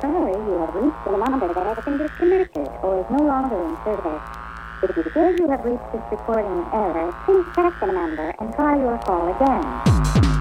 Sorry, you have reached the number that has been disconnected or is no longer in service. If you feel you have reached this recording error, please check the number and try your call again.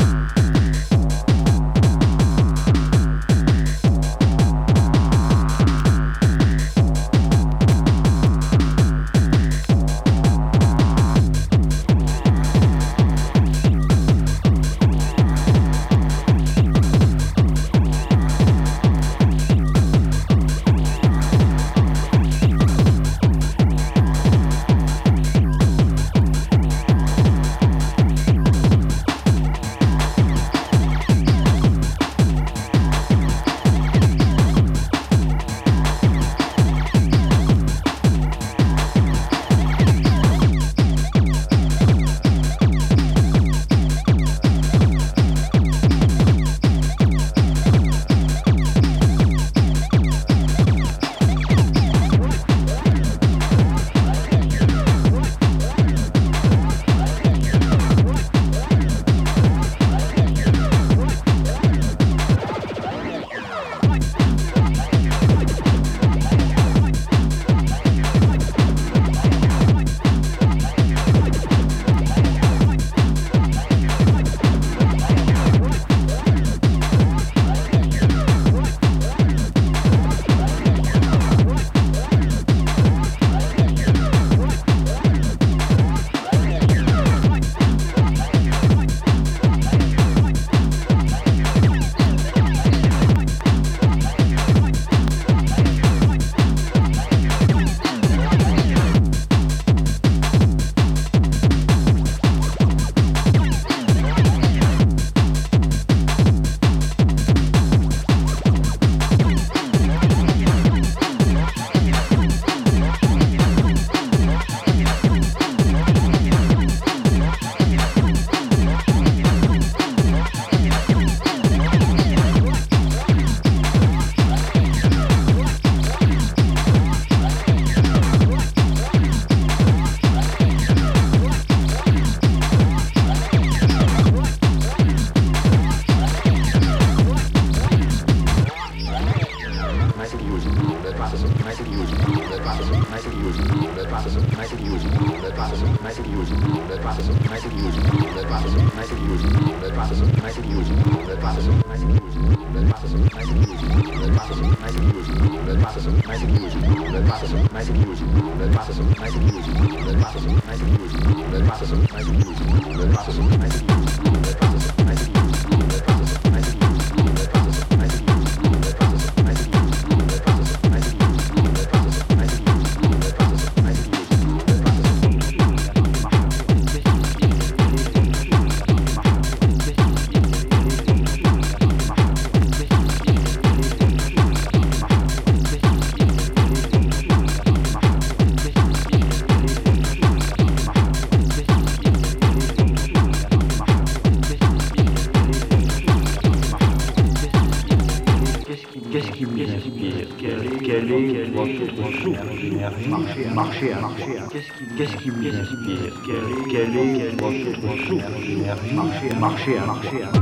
Marcher à marcher à Qu'est-ce qui, qu'est-ce qui Quel est, Marcher à marcher à marcher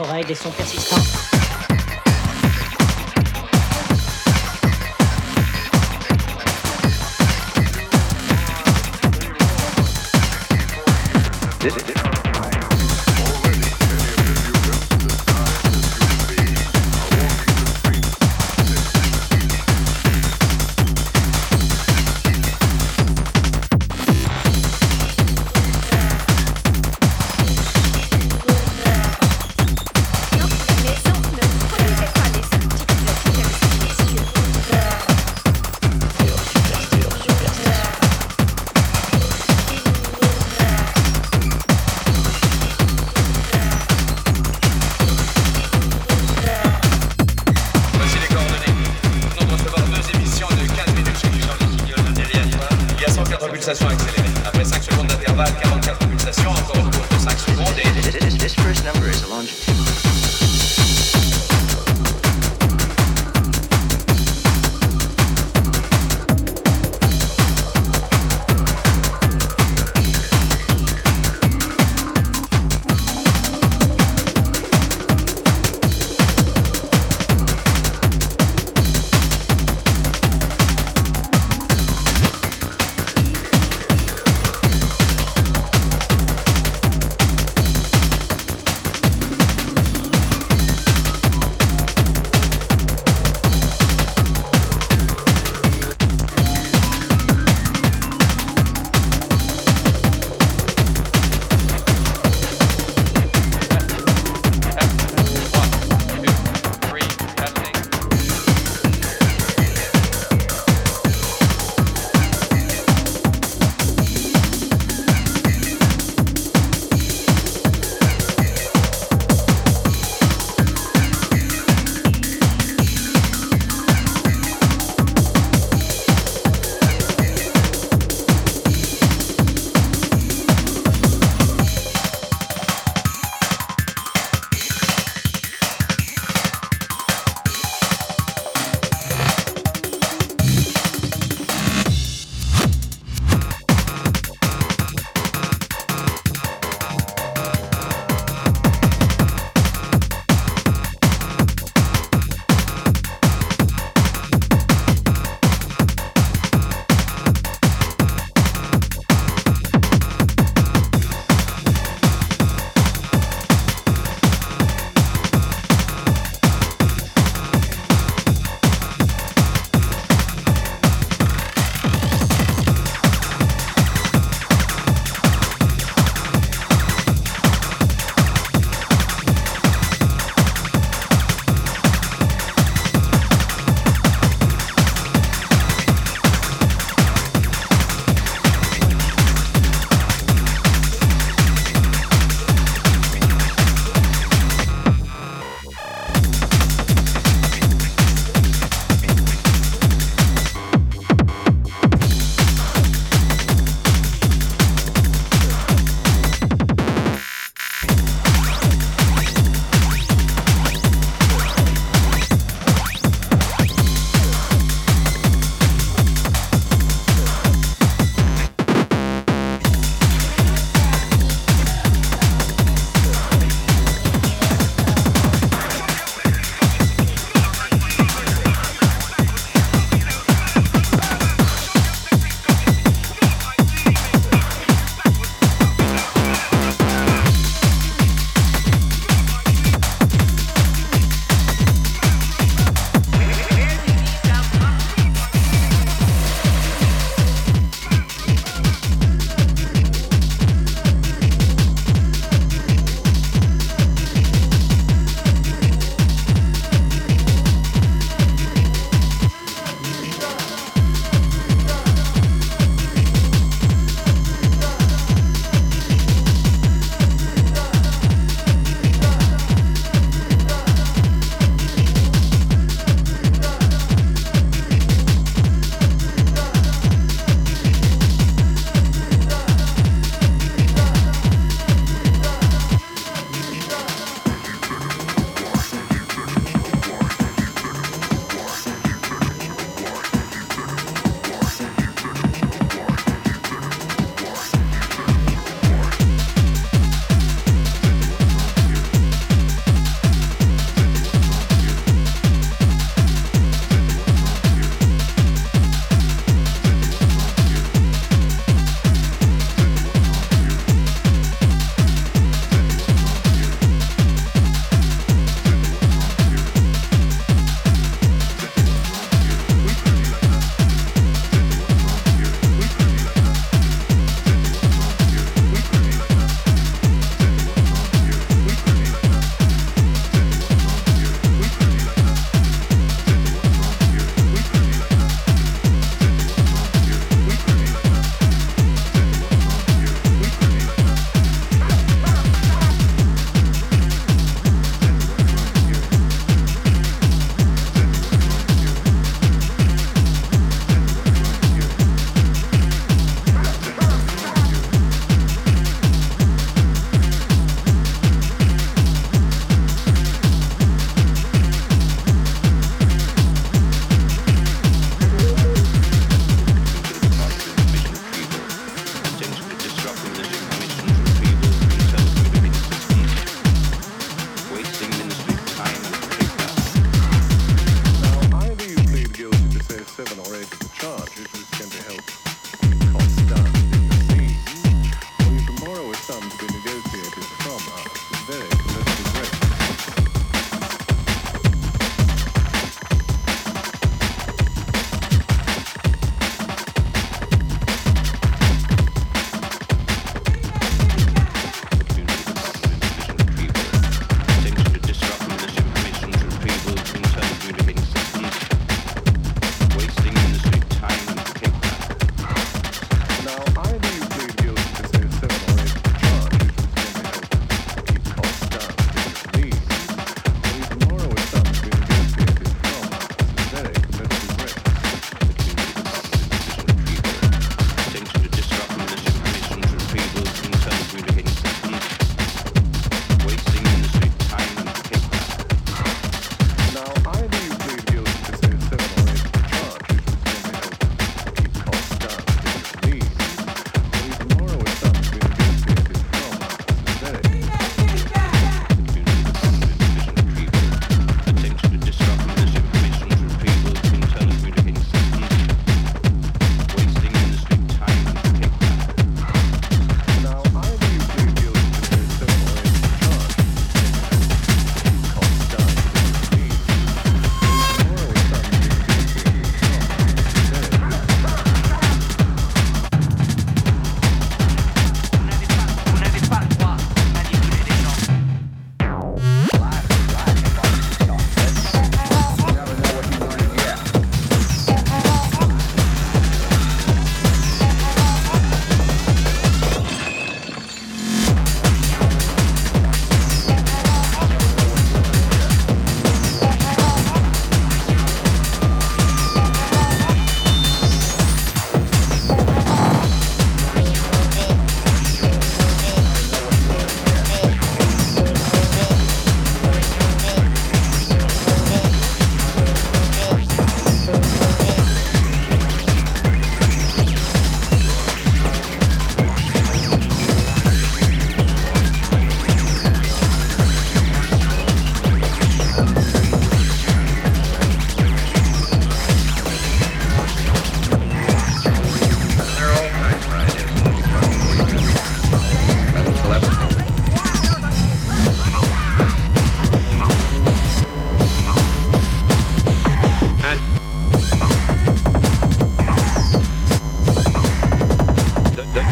oreilles et son persistant.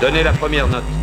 Donnez la première note.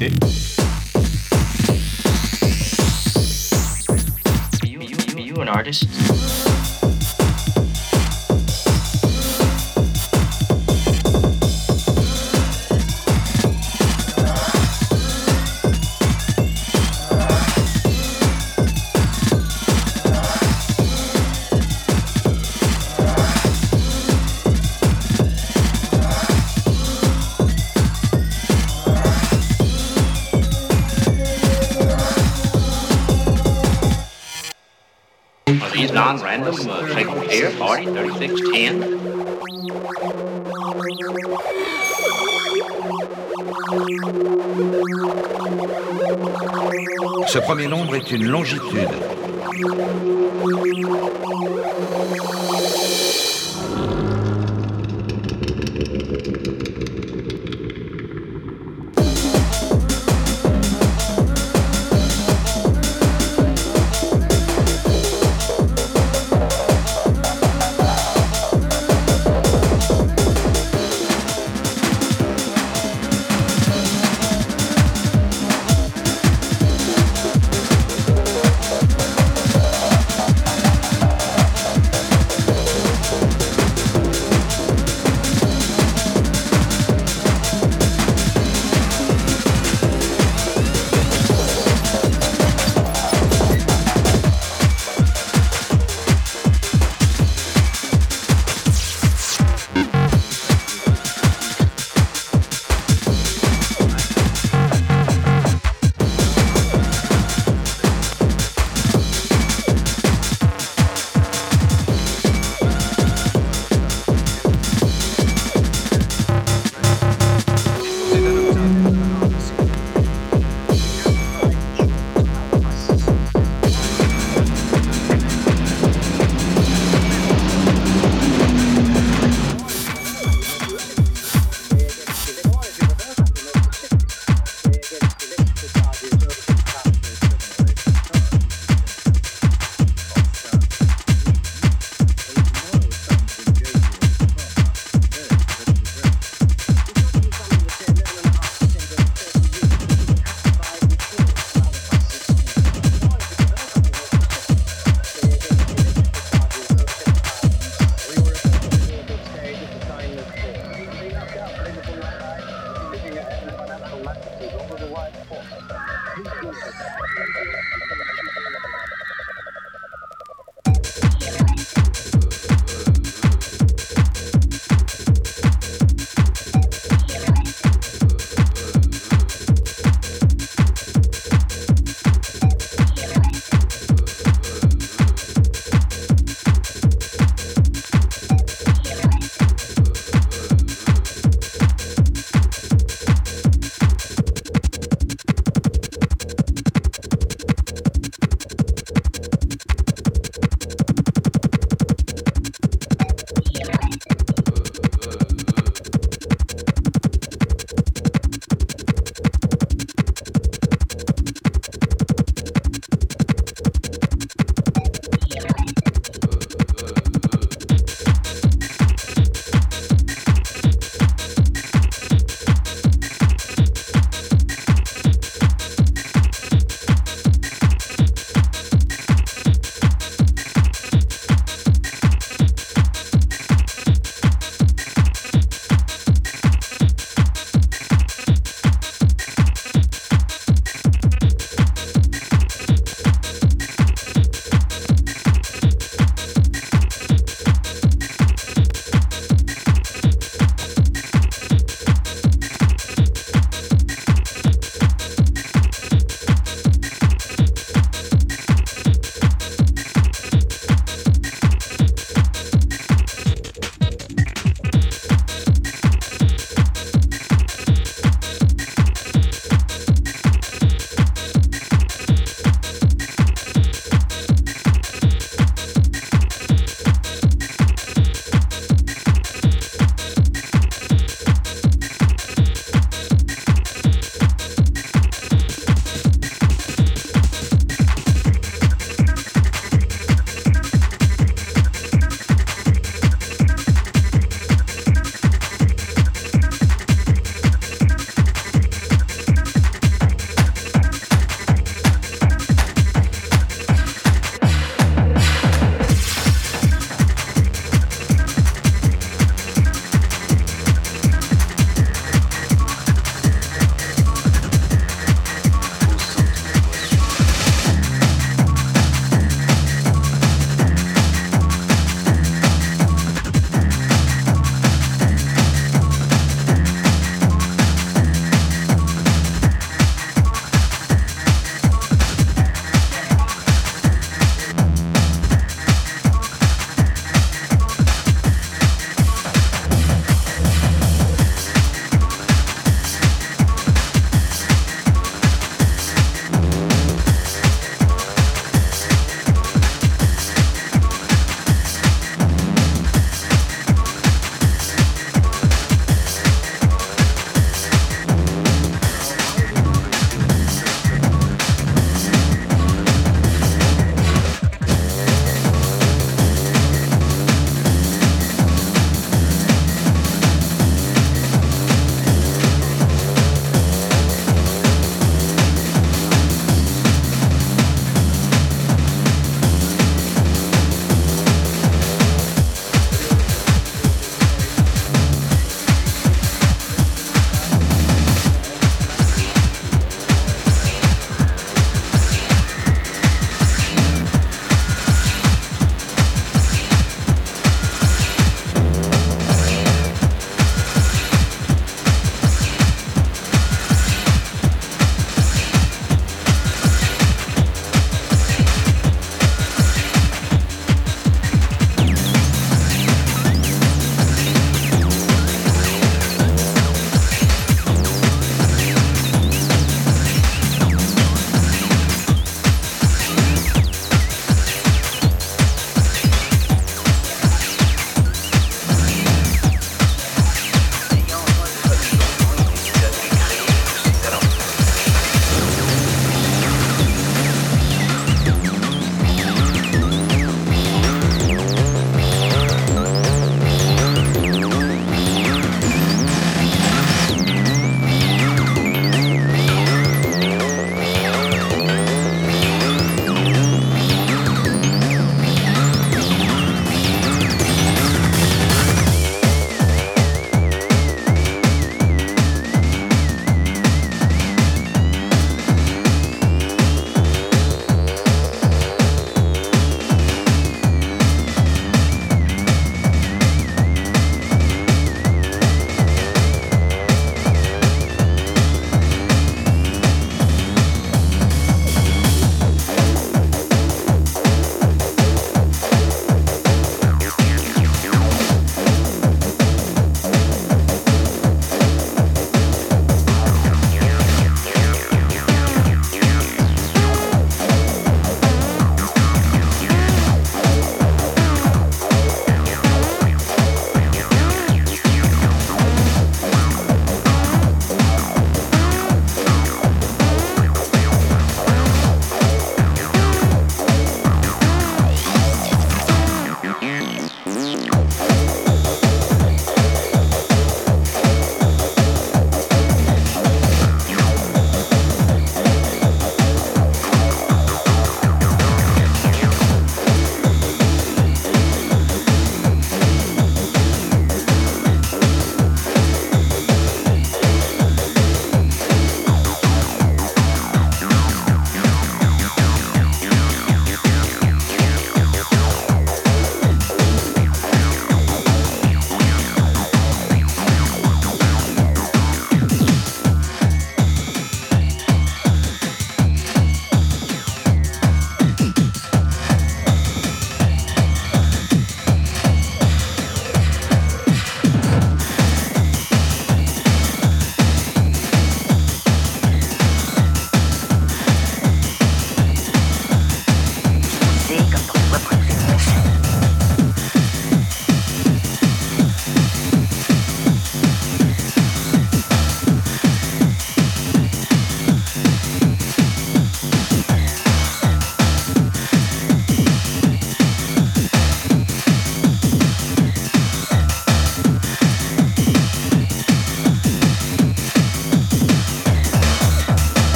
Connected. Ce premier nombre est une longitude.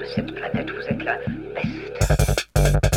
de cette planète, vous êtes la peste.